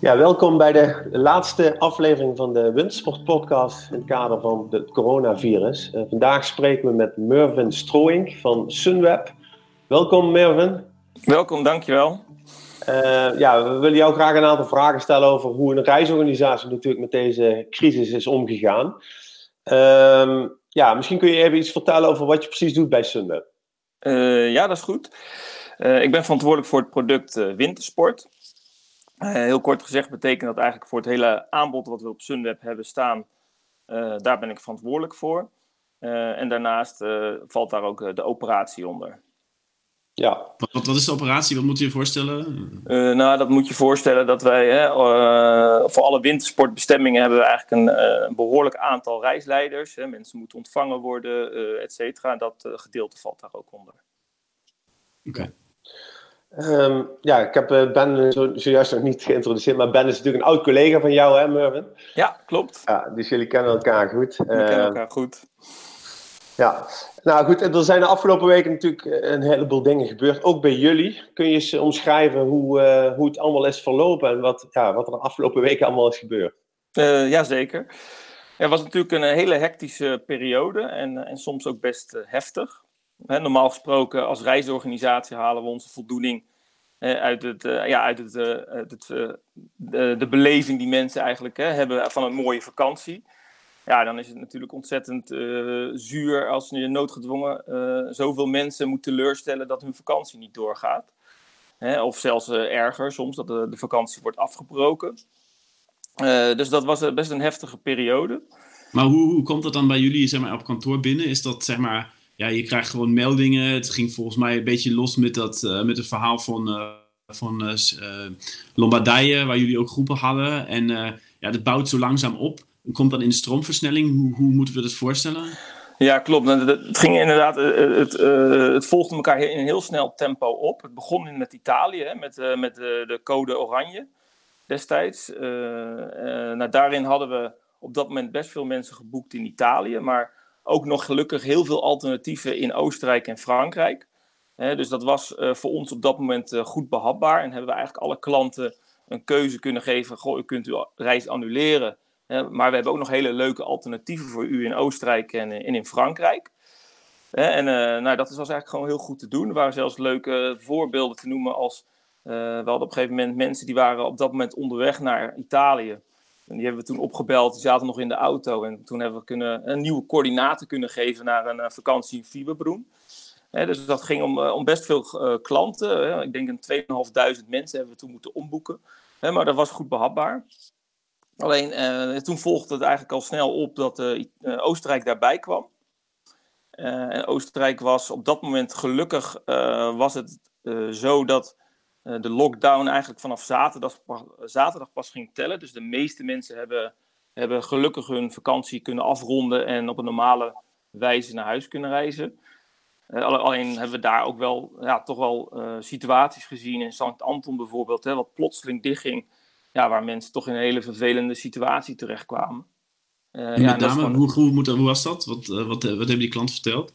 Ja, welkom bij de laatste aflevering van de Windsport Podcast in het kader van het coronavirus. Uh, vandaag spreken we met Mervin Strooink van Sunweb. Welkom Mervin. Welkom, dankjewel. Uh, ja, we willen jou graag een aantal vragen stellen over hoe een reisorganisatie natuurlijk met deze crisis is omgegaan. Uh, ja, misschien kun je even iets vertellen over wat je precies doet bij Sunweb. Uh, ja, dat is goed. ik ben verantwoordelijk voor het product Wintersport. Uh, heel kort gezegd betekent dat eigenlijk voor het hele aanbod wat we op Sunweb hebben staan, uh, daar ben ik verantwoordelijk voor. Uh, en daarnaast valt daar ook de operatie onder. Ja. Wat, wat, is de operatie? Wat moet je je voorstellen? nou, dat moet je voorstellen dat wij hè, voor alle wintersportbestemmingen hebben we eigenlijk een, behoorlijk aantal reisleiders. Hè. Mensen moeten ontvangen worden, et cetera. Dat gedeelte valt daar ook onder. Oké. Okay. Um, ja, ik heb uh, Ben zo, zojuist nog niet geïntroduceerd, maar Ben is natuurlijk een oud collega van jou, hè, Mervin? Ja, klopt. Ja, dus jullie kennen elkaar goed. We uh, kennen elkaar goed. Ja, nou goed, er zijn de afgelopen weken natuurlijk eh, een heleboel dingen gebeurd, ook bij jullie. Kun je eens omschrijven hoe, uh, hoe het allemaal is verlopen en wat, ja, wat er de afgelopen weken allemaal is gebeurd? Uh, Jazeker. Het was natuurlijk een hele hectische periode en, en soms ook best heftig normaal gesproken als reisorganisatie halen we onze voldoening uit, het, uh, ja, uit het, uh, het de, de, beleving die mensen eigenlijk hebben van een mooie vakantie. Ja, dan is het natuurlijk ontzettend zuur als je noodgedwongen zoveel mensen moet teleurstellen dat hun vakantie niet doorgaat. of zelfs erger soms, dat de, de, vakantie wordt afgebroken. dus dat was best een heftige periode. Maar hoe, hoe komt dat dan bij jullie zeg maar, op kantoor binnen? Is dat zeg maar ja, je krijgt gewoon meldingen. Het ging volgens mij een beetje los met, dat, uh, met het verhaal van, uh, van uh, Lombardije, waar jullie ook groepen hadden. En ja, dat bouwt zo langzaam op. Komt dan in de stroomversnelling. Hoe, hoe moeten we dat voorstellen? Ja, klopt. Nou, het ging inderdaad, het, het volgde elkaar in een heel snel tempo op. Het begon met Italië, met, met de, de code oranje destijds. nou, daarin hadden we op dat moment best veel mensen geboekt in Italië. Maar ook nog gelukkig heel veel alternatieven in Oostenrijk en Frankrijk. dus dat was uh, voor ons op dat moment uh, goed behapbaar. En hebben we eigenlijk alle klanten een keuze kunnen geven. Goh, u kunt uw reis annuleren. maar we hebben ook nog hele leuke alternatieven voor u in Oostenrijk en, en in Frankrijk. en uh, nou, dat was eigenlijk gewoon heel goed te doen. Er waren zelfs leuke voorbeelden te noemen als... we hadden op een gegeven moment mensen die waren op dat moment onderweg naar Italië. En die hebben we toen opgebeld, die zaten nog in de auto. En toen hebben we kunnen, een nieuwe coördinaten kunnen geven naar een uh, vakantie in Fieberbroen. dus dat ging om, uh, om best veel uh, klanten. ik denk een 2.500 mensen hebben we toen moeten omboeken. maar dat was goed behapbaar. Alleen toen volgde het eigenlijk al snel op dat Oostenrijk daarbij kwam. en Oostenrijk was op dat moment gelukkig was het zo dat de lockdown eigenlijk vanaf zaterdag, zaterdag pas ging tellen. Dus de meeste mensen hebben, hebben gelukkig hun vakantie kunnen afronden en op een normale wijze naar huis kunnen reizen. Uh, alleen hebben we daar ook wel, ja, toch wel uh, situaties gezien in St. Anton bijvoorbeeld, hè, wat plotseling dichtging, ja, waar mensen toch in een hele vervelende situatie terechtkwamen. Uh, ja, gewoon... hoe, hoe, hoe, hoe, was dat? Wat, wat, wat hebben die klanten verteld?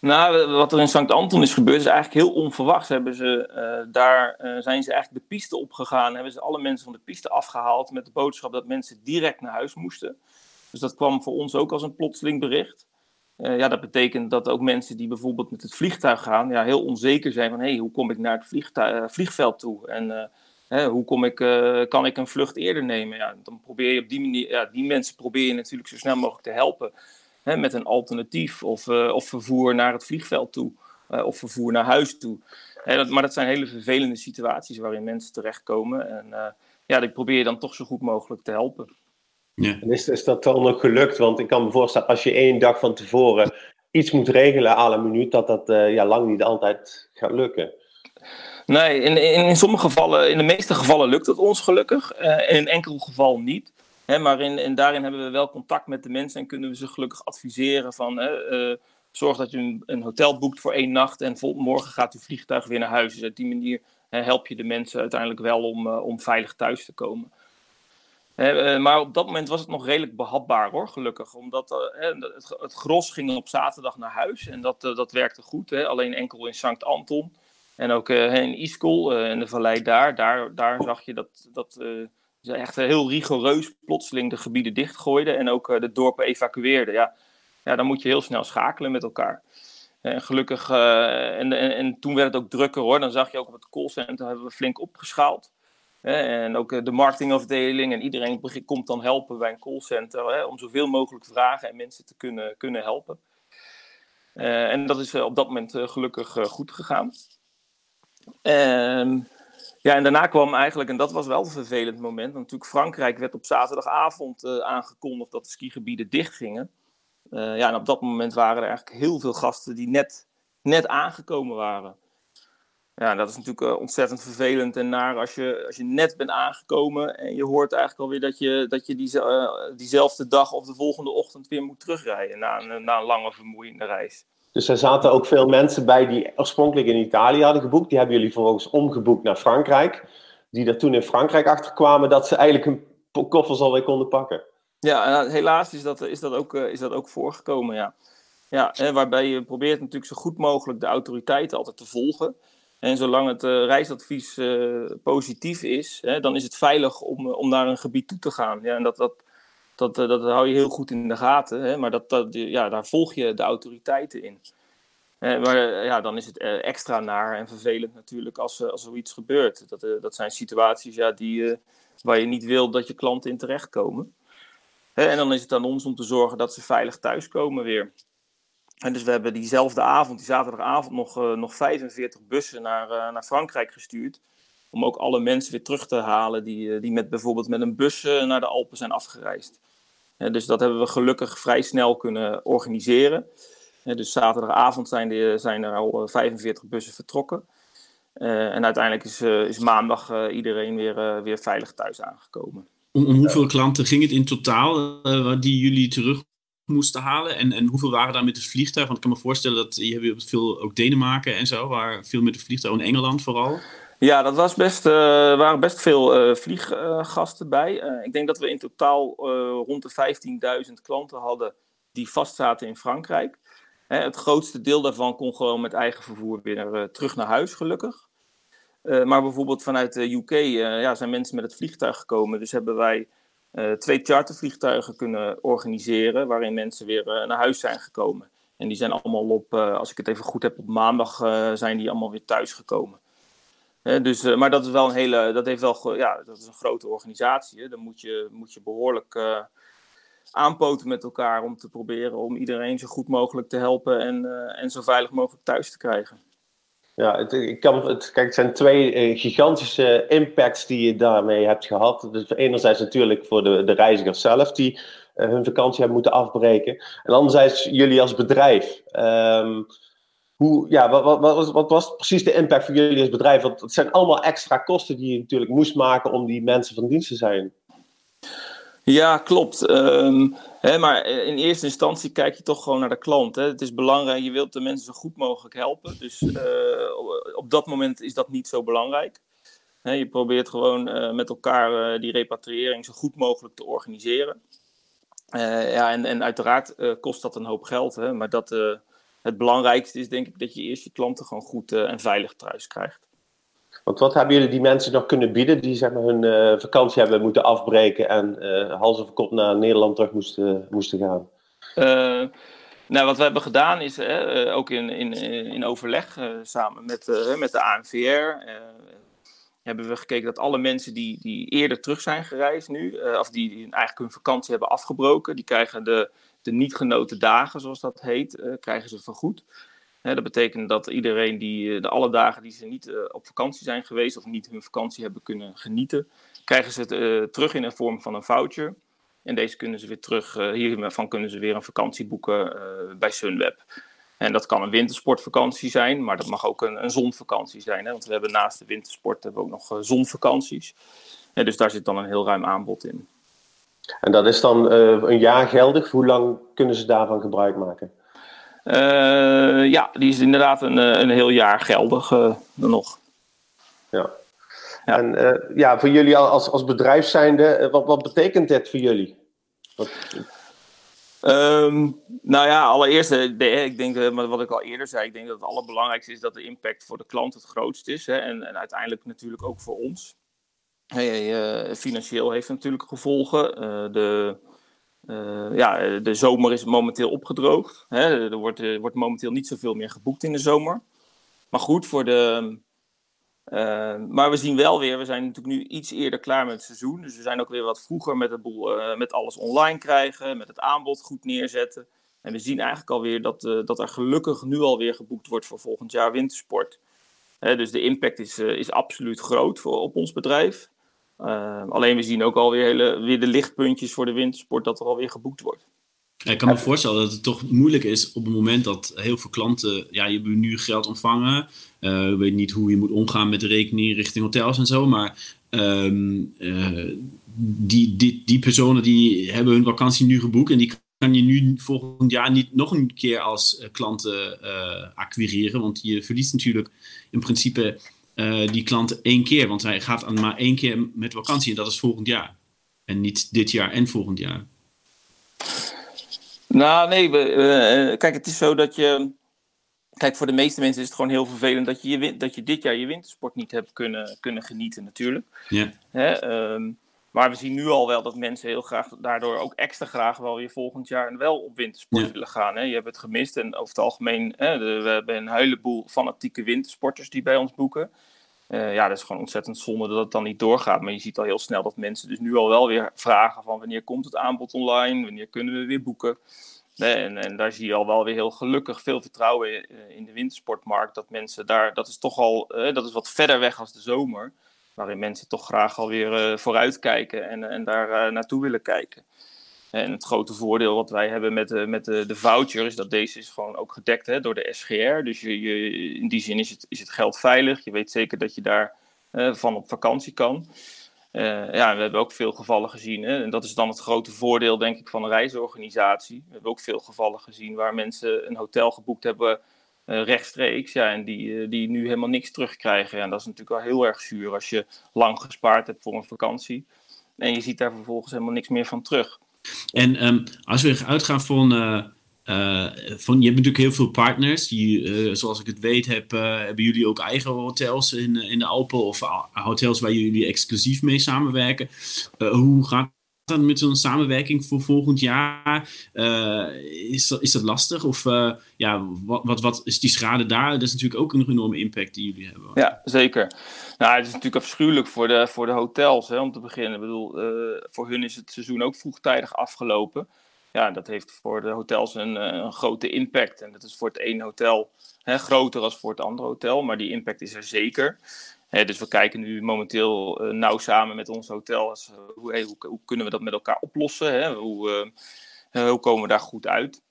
Nou, wat er in St. Anton is gebeurd, is eigenlijk heel onverwachts. Hebben ze, uh, daar uh, zijn ze eigenlijk de piste opgegaan, hebben ze alle mensen van de piste afgehaald met de boodschap dat mensen direct naar huis moesten. Dus dat kwam voor ons ook als een plotseling bericht. Uh, ja, dat betekent dat ook mensen die bijvoorbeeld met het vliegtuig gaan, ja, heel onzeker zijn van, hé, hey, hoe kom ik naar het vliegveld toe? En hè, hoe kom ik, kan ik een vlucht eerder nemen? Ja, dan probeer je op die manier, ja, die mensen probeer je natuurlijk zo snel mogelijk te helpen hè, met een alternatief of, uh, of vervoer naar het vliegveld toe uh, of vervoer naar huis toe. Hè, dat, maar dat zijn hele vervelende situaties waarin mensen terechtkomen. En uh, ja, ik probeer je dan toch zo goed mogelijk te helpen. Ja. En is, is dat dan nog gelukt? Want ik kan me voorstellen, als je één dag van tevoren iets moet regelen à la minuut, dat dat ja, lang niet altijd gaat lukken. Nee, in, in, in, sommige gevallen, in de meeste gevallen lukt het ons gelukkig. in een enkel geval niet maar in, en daarin hebben we wel contact met de mensen en kunnen we ze gelukkig adviseren van uh, zorg dat je een, een, hotel boekt voor één nacht en vol, morgen gaat uw vliegtuig weer naar huis. Dus op die manier help je de mensen uiteindelijk wel om, uh, om veilig thuis te komen. maar op dat moment was het nog redelijk behapbaar hoor, gelukkig. Omdat het, gros ging op zaterdag naar huis en dat, dat werkte goed. Hè? Alleen enkel in Sankt Anton en ook in Iskol, in de vallei daar, daar, daar zag je dat, dat ze echt heel rigoureus plotseling de gebieden dichtgooiden en ook de dorpen evacueerden. Ja, ja, dan moet je heel snel schakelen met elkaar. En gelukkig, en, en, en, toen werd het ook drukker hoor. Dan zag je ook op het callcenter hebben we flink opgeschaald. En ook de marketingafdeling en iedereen komt dan helpen bij een callcenter om zoveel mogelijk vragen en mensen te kunnen, kunnen helpen. en dat is op dat moment gelukkig goed gegaan. Ehm, ja, en daarna kwam eigenlijk, en dat was wel een vervelend moment, want natuurlijk Frankrijk werd op zaterdagavond uh, aangekondigd dat de skigebieden dicht gingen. Uh, ja, en op dat moment waren er eigenlijk heel veel gasten die net, net aangekomen waren. Ja, dat is natuurlijk uh, ontzettend vervelend en naar als je, als je net bent aangekomen en je hoort eigenlijk alweer dat je, dat je die, diezelfde dag of de volgende ochtend weer moet terugrijden na na een lange vermoeiende reis. Dus er zaten ook veel mensen bij die oorspronkelijk in Italië hadden geboekt. Die hebben jullie vervolgens omgeboekt naar Frankrijk. Die er toen in Frankrijk achter kwamen dat ze eigenlijk hun koffers alweer konden pakken. Ja, helaas is dat, is dat, ook, eh, is dat ook voorgekomen, ja. Ja, hè, waarbij je probeert natuurlijk zo goed mogelijk de autoriteiten altijd te volgen. En zolang het uh, reisadvies uh, positief is, hè, dan is het veilig om, om naar een gebied toe te gaan. Ja, en dat, dat, dat, dat hou je heel goed in de gaten. Hè, maar dat, dat, ja, daar volg je de autoriteiten in. maar ja, dan is het extra naar en vervelend natuurlijk als, als zoiets gebeurt. Dat, dat zijn situaties ja, die, waar je niet wil dat je klanten in terechtkomen en dan is het aan ons om te zorgen dat ze veilig thuiskomen weer. En dus we hebben diezelfde avond, die zaterdagavond, nog, nog 45 bussen naar, naar Frankrijk gestuurd. Om ook alle mensen weer terug te halen die, die met, bijvoorbeeld met een bus naar de Alpen zijn afgereisd. Dus dat hebben we gelukkig vrij snel kunnen organiseren. dus zaterdagavond zijn, de, zijn er al 45 bussen vertrokken. en uiteindelijk is, is maandag iedereen weer, weer veilig thuis aangekomen. Om, hoeveel klanten ging het in totaal die jullie terug moesten halen? En, en hoeveel waren daar met het vliegtuig? Want ik kan me voorstellen dat je hebt veel ook Denemarken en zo, waar veel met het vliegtuig, in Engeland vooral. Ja, dat was best, uh, waren best veel uh, vlieggasten bij. ik denk dat we in totaal rond de 15.000 klanten hadden die vastzaten in Frankrijk. het grootste deel daarvan kon gewoon met eigen vervoer weer terug naar huis, gelukkig. Eh, maar bijvoorbeeld vanuit de UK ja, zijn mensen met het vliegtuig gekomen. Dus hebben wij twee chartervliegtuigen kunnen organiseren. waarin mensen weer naar huis zijn gekomen. En die zijn allemaal op, als ik het even goed heb, op maandag zijn die allemaal weer thuis gekomen. Dus, maar dat is wel een hele, dat heeft wel, ja, dat is een grote organisatie. Hè. Dan moet je, moet je behoorlijk aanpoten met elkaar om te proberen om iedereen zo goed mogelijk te helpen en, en zo veilig mogelijk thuis te krijgen. Ja, het, ik kan, het, kijk, het zijn twee uh, gigantische impacts die je daarmee hebt gehad. Dus enerzijds natuurlijk voor de, de reizigers zelf die uh, hun vakantie hebben moeten afbreken. En anderzijds jullie als bedrijf. Um, hoe, ja, wat, wat, wat, wat, was precies de impact voor jullie als bedrijf? Want het zijn allemaal extra kosten die je natuurlijk moest maken om die mensen van dienst te zijn. Ja, klopt. Um, hè, maar eh, in eerste instantie kijk je toch gewoon naar de klant. Hè. Het is belangrijk, je wilt de mensen zo goed mogelijk helpen. Dus uh, op dat moment is dat niet zo belangrijk. Hè, je probeert gewoon uh, met elkaar die repatriëring zo goed mogelijk te organiseren. ja, en, en uiteraard kost dat een hoop geld. Hè, maar dat, het belangrijkste is denk ik dat je eerst je klanten gewoon goed en veilig thuis krijgt. Want wat hebben jullie die mensen nog kunnen bieden die zeg maar, hun uh, vakantie hebben moeten afbreken en uh, hals over kop naar Nederland terug moesten, moesten gaan? Nou, wat we hebben gedaan is ook in, in, in overleg samen met, met de ANVR. hebben we gekeken dat alle mensen die, die eerder terug zijn gereisd nu, of die, die eigenlijk hun vakantie hebben afgebroken, die krijgen de, de niet genoten dagen, zoals dat heet, krijgen ze vergoed dat betekent dat iedereen die eh, de alle dagen die ze niet eh, op vakantie zijn geweest of niet hun vakantie hebben kunnen genieten, krijgen ze het eh, terug in de vorm van een voucher. En deze kunnen ze weer terug, hiervan kunnen ze weer een vakantie boeken bij Sunweb. En dat kan een wintersportvakantie zijn, maar dat mag ook een, een zonvakantie zijn. Hè? Want we hebben naast de wintersport hebben we ook nog zonvakanties. Dus daar zit dan een heel ruim aanbod in. En dat is dan een jaar geldig. Hoe lang kunnen ze daarvan gebruik maken? Uh, ja, die is inderdaad een, eh, een heel jaar geldig uh, nog. Ja. ja. En ja, voor jullie als, als bedrijf zijnde, wat, wat betekent dit voor jullie? Wat... Um, nou ja, allereerst, de, ik denk, wat ik al eerder zei, ik denk dat het allerbelangrijkste is dat de impact voor de klant het grootst is. Hè, en, en uiteindelijk natuurlijk ook voor ons. Hey, financieel heeft het natuurlijk gevolgen. de, ja, de zomer is momenteel opgedroogd. Hè? Er wordt, wordt momenteel niet zoveel meer geboekt in de zomer. Maar goed, voor de, maar we zien wel weer, we zijn natuurlijk nu iets eerder klaar met het seizoen. Dus we zijn ook weer wat vroeger met, de boel, met alles online krijgen, met het aanbod goed neerzetten. En we zien eigenlijk alweer dat, dat er gelukkig nu alweer geboekt wordt voor volgend jaar wintersport. dus de impact is, is absoluut groot voor, op ons bedrijf. Alleen we zien ook alweer hele, weer de lichtpuntjes voor de wintersport dat er alweer geboekt wordt. Ik kan me voorstellen dat het toch moeilijk is op het moment dat heel veel klanten, ja, je hebt nu geld ontvangen, uh, weet niet hoe je moet omgaan met rekening richting hotels en zo, maar um, uh, die, die, die personen die hebben hun vakantie nu geboekt en die kan je nu volgend jaar niet nog een keer als uh, klanten acquireren, want je verliest natuurlijk in principe die klanten één keer, want hij gaat maar één keer met vakantie en dat is volgend jaar. En niet dit jaar en volgend jaar. Nou, nee. We, uh, kijk, het is zo dat je. Kijk, voor de meeste mensen is het gewoon heel vervelend dat je, je, dat je dit jaar je wintersport niet hebt kunnen, kunnen genieten, natuurlijk. Ja. Hè, um, maar we zien nu al wel dat mensen heel graag, daardoor ook extra graag wel weer volgend jaar wel op wintersport ja. willen gaan. Hè. Je hebt het gemist en over het algemeen, hè, de, we hebben een heleboel fanatieke wintersporters die bij ons boeken. Uh, ja, dat is gewoon ontzettend zonde dat het dan niet doorgaat. Maar je ziet al heel snel dat mensen dus nu al wel weer vragen van wanneer komt het aanbod online, wanneer kunnen we weer boeken. En, en daar zie je al wel weer heel gelukkig veel vertrouwen in, in de wintersportmarkt. Dat mensen daar, dat is toch al, uh, dat is wat verder weg als de zomer. Waarin mensen toch graag alweer uh, vooruit kijken en, en daar naartoe willen kijken. En het grote voordeel wat wij hebben met, de, met de, de voucher is dat deze is gewoon ook gedekt hè, door de SGR. Dus je, in die zin is het, is het geld veilig. Je weet zeker dat je daar van op vakantie kan. Ja, we hebben ook veel gevallen gezien. Hè, en dat is dan het grote voordeel, denk ik, van een reisorganisatie. We hebben ook veel gevallen gezien waar mensen een hotel geboekt hebben uh, rechtstreeks. Ja, en die, die nu helemaal niks terugkrijgen. En dat is natuurlijk wel heel erg zuur als je lang gespaard hebt voor een vakantie. En je ziet daar vervolgens helemaal niks meer van terug. En um, als we uitgaan van, uh, van. Je hebt natuurlijk heel veel partners. Die, zoals ik het weet, heb, hebben jullie ook eigen hotels in, in de Alpen of hotels waar jullie exclusief mee samenwerken. hoe gaat met zo'n samenwerking voor volgend jaar? is, dat, is lastig? Of ja, wat, wat, wat is die schade daar? Dat is natuurlijk ook een enorme impact die jullie hebben. Ja, zeker. Nou, het is natuurlijk afschuwelijk voor de, voor de hotels hè, om te beginnen. Ik bedoel, uh, voor hun is het seizoen ook vroegtijdig afgelopen. Ja, dat heeft voor de hotels een, eh, een grote impact. En dat is voor het ene hotel hè, groter als voor het andere hotel, maar die impact is er zeker. Dus we kijken nu momenteel uh, nauw samen met ons hotel. Als, hoe, hoe, kunnen we dat met elkaar oplossen? Hè? Hoe, hoe komen we daar goed uit?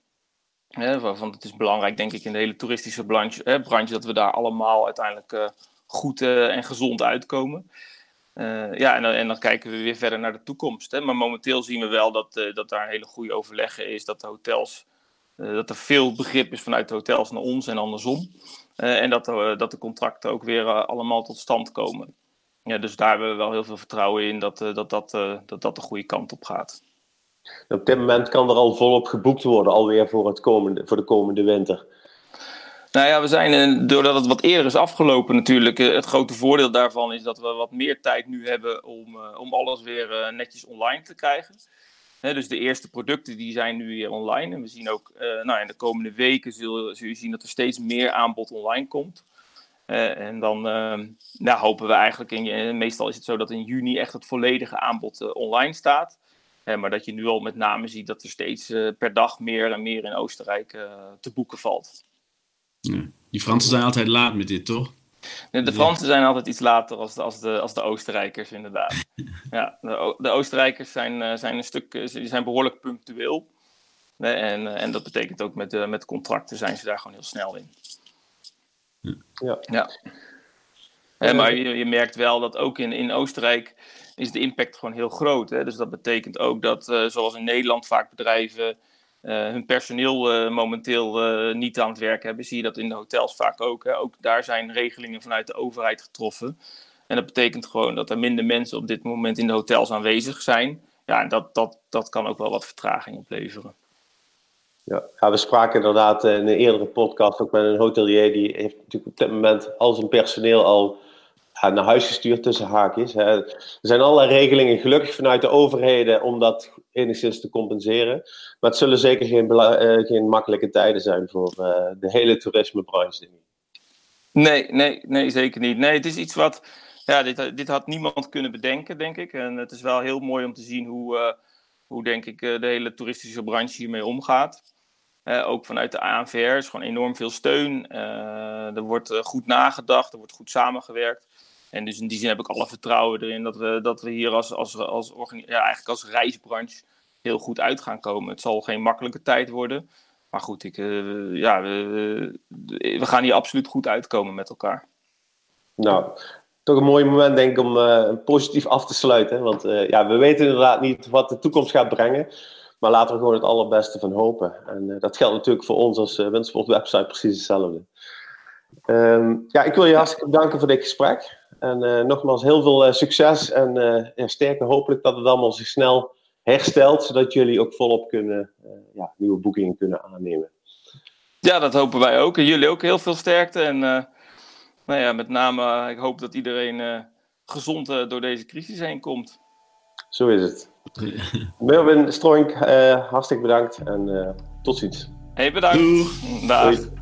Want het is belangrijk, denk ik, in de hele toeristische branche, branche dat we daar allemaal uiteindelijk goed en gezond uitkomen. Ja, en, en, dan kijken we weer verder naar de toekomst. Hè. Maar momenteel zien we wel dat, dat daar een hele goede overleggen is. Dat de hotels, dat er veel begrip is vanuit de hotels naar ons en andersom. En dat, dat de contracten ook weer allemaal tot stand komen. Ja, dus daar hebben we wel heel veel vertrouwen in dat dat, dat, dat, dat de goede kant op gaat. Op dit moment kan er al volop geboekt worden, alweer voor, het komende, voor de komende winter. Nou ja, we zijn, eh, doordat het wat eerder is afgelopen natuurlijk, eh, het grote voordeel daarvan is dat we wat meer tijd nu hebben om, eh, om alles weer netjes online te krijgen. Dus de eerste producten die zijn nu weer online. En we zien ook nou, in de komende weken zul, zul, je zien dat er steeds meer aanbod online komt. en dan nou, hopen we eigenlijk, in, meestal is het zo dat in juni echt het volledige aanbod online staat. maar dat je nu al met name ziet dat er steeds per dag meer en meer in Oostenrijk te boeken valt. Ja. Die Fransen zijn altijd laat met dit, toch? De Fransen zijn altijd iets later als de, als de, als de Oostenrijkers, inderdaad. ja, de, de Oostenrijkers zijn, eh, zijn een stuk, eh, die zijn behoorlijk punctueel. En, eh, en dat betekent ook met, met contracten zijn ze daar gewoon heel snel in. Ja. ja. ja. maar je, je, merkt wel dat ook in, in Oostenrijk is de impact gewoon heel groot. Hè? Dus dat betekent ook dat, uh, zoals in Nederland vaak bedrijven uh, hun personeel uh, momenteel uh, niet aan het werk hebben, zie je dat in de hotels vaak ook. Hè. Ook daar zijn regelingen vanuit de overheid getroffen. En dat betekent gewoon dat er minder mensen op dit moment in de hotels aanwezig zijn. Ja, en dat, dat, dat kan ook wel wat vertraging opleveren. Ja, ja, we spraken inderdaad in een eerdere podcast ook met een hotelier. Die heeft natuurlijk op dit moment al zijn personeel al naar huis gestuurd tussen haakjes. Hè. Er zijn allerlei regelingen, gelukkig vanuit de overheden, om dat enigszins te compenseren. Maar het zullen zeker geen, uh, geen makkelijke tijden zijn voor uh, de hele toerismebranche. Nee, nee, nee, zeker niet. Nee, het is iets wat. Ja, dit, dit had niemand kunnen bedenken, denk ik. En het is wel heel mooi om te zien hoe, uh, hoe denk ik, de hele toeristische branche hiermee omgaat. ook vanuit de ANVR is gewoon enorm veel steun. er wordt goed nagedacht, er wordt goed samengewerkt. En dus in die zin heb ik alle vertrouwen erin dat we, dat we hier als, als, als, ja, eigenlijk als reisbranche heel goed uit gaan komen. Het zal geen makkelijke tijd worden. Maar goed, ik, uh, ja, we, we, gaan hier absoluut goed uitkomen met elkaar. Nou, toch een mooi moment denk ik om uh, positief af te sluiten. Want uh, ja, we weten inderdaad niet wat de toekomst gaat brengen. Maar laten we gewoon het allerbeste van hopen. En dat geldt natuurlijk voor ons als Windsport website precies hetzelfde. Um, ja, ik wil je hartstikke bedanken voor dit gesprek. En uh, nogmaals, heel veel uh, succes en uh, ja, sterker hopelijk dat het allemaal zich snel herstelt, zodat jullie ook volop kunnen, ja, nieuwe boekingen kunnen aannemen. Ja, dat hopen wij ook. En jullie ook heel veel sterkte. En nou ja, met name, ik hoop dat iedereen gezond door deze crisis heen komt. Zo is het. Melvin Stroink, hartstikke bedankt en tot ziens. Hey, bedankt. Doeg. Dag.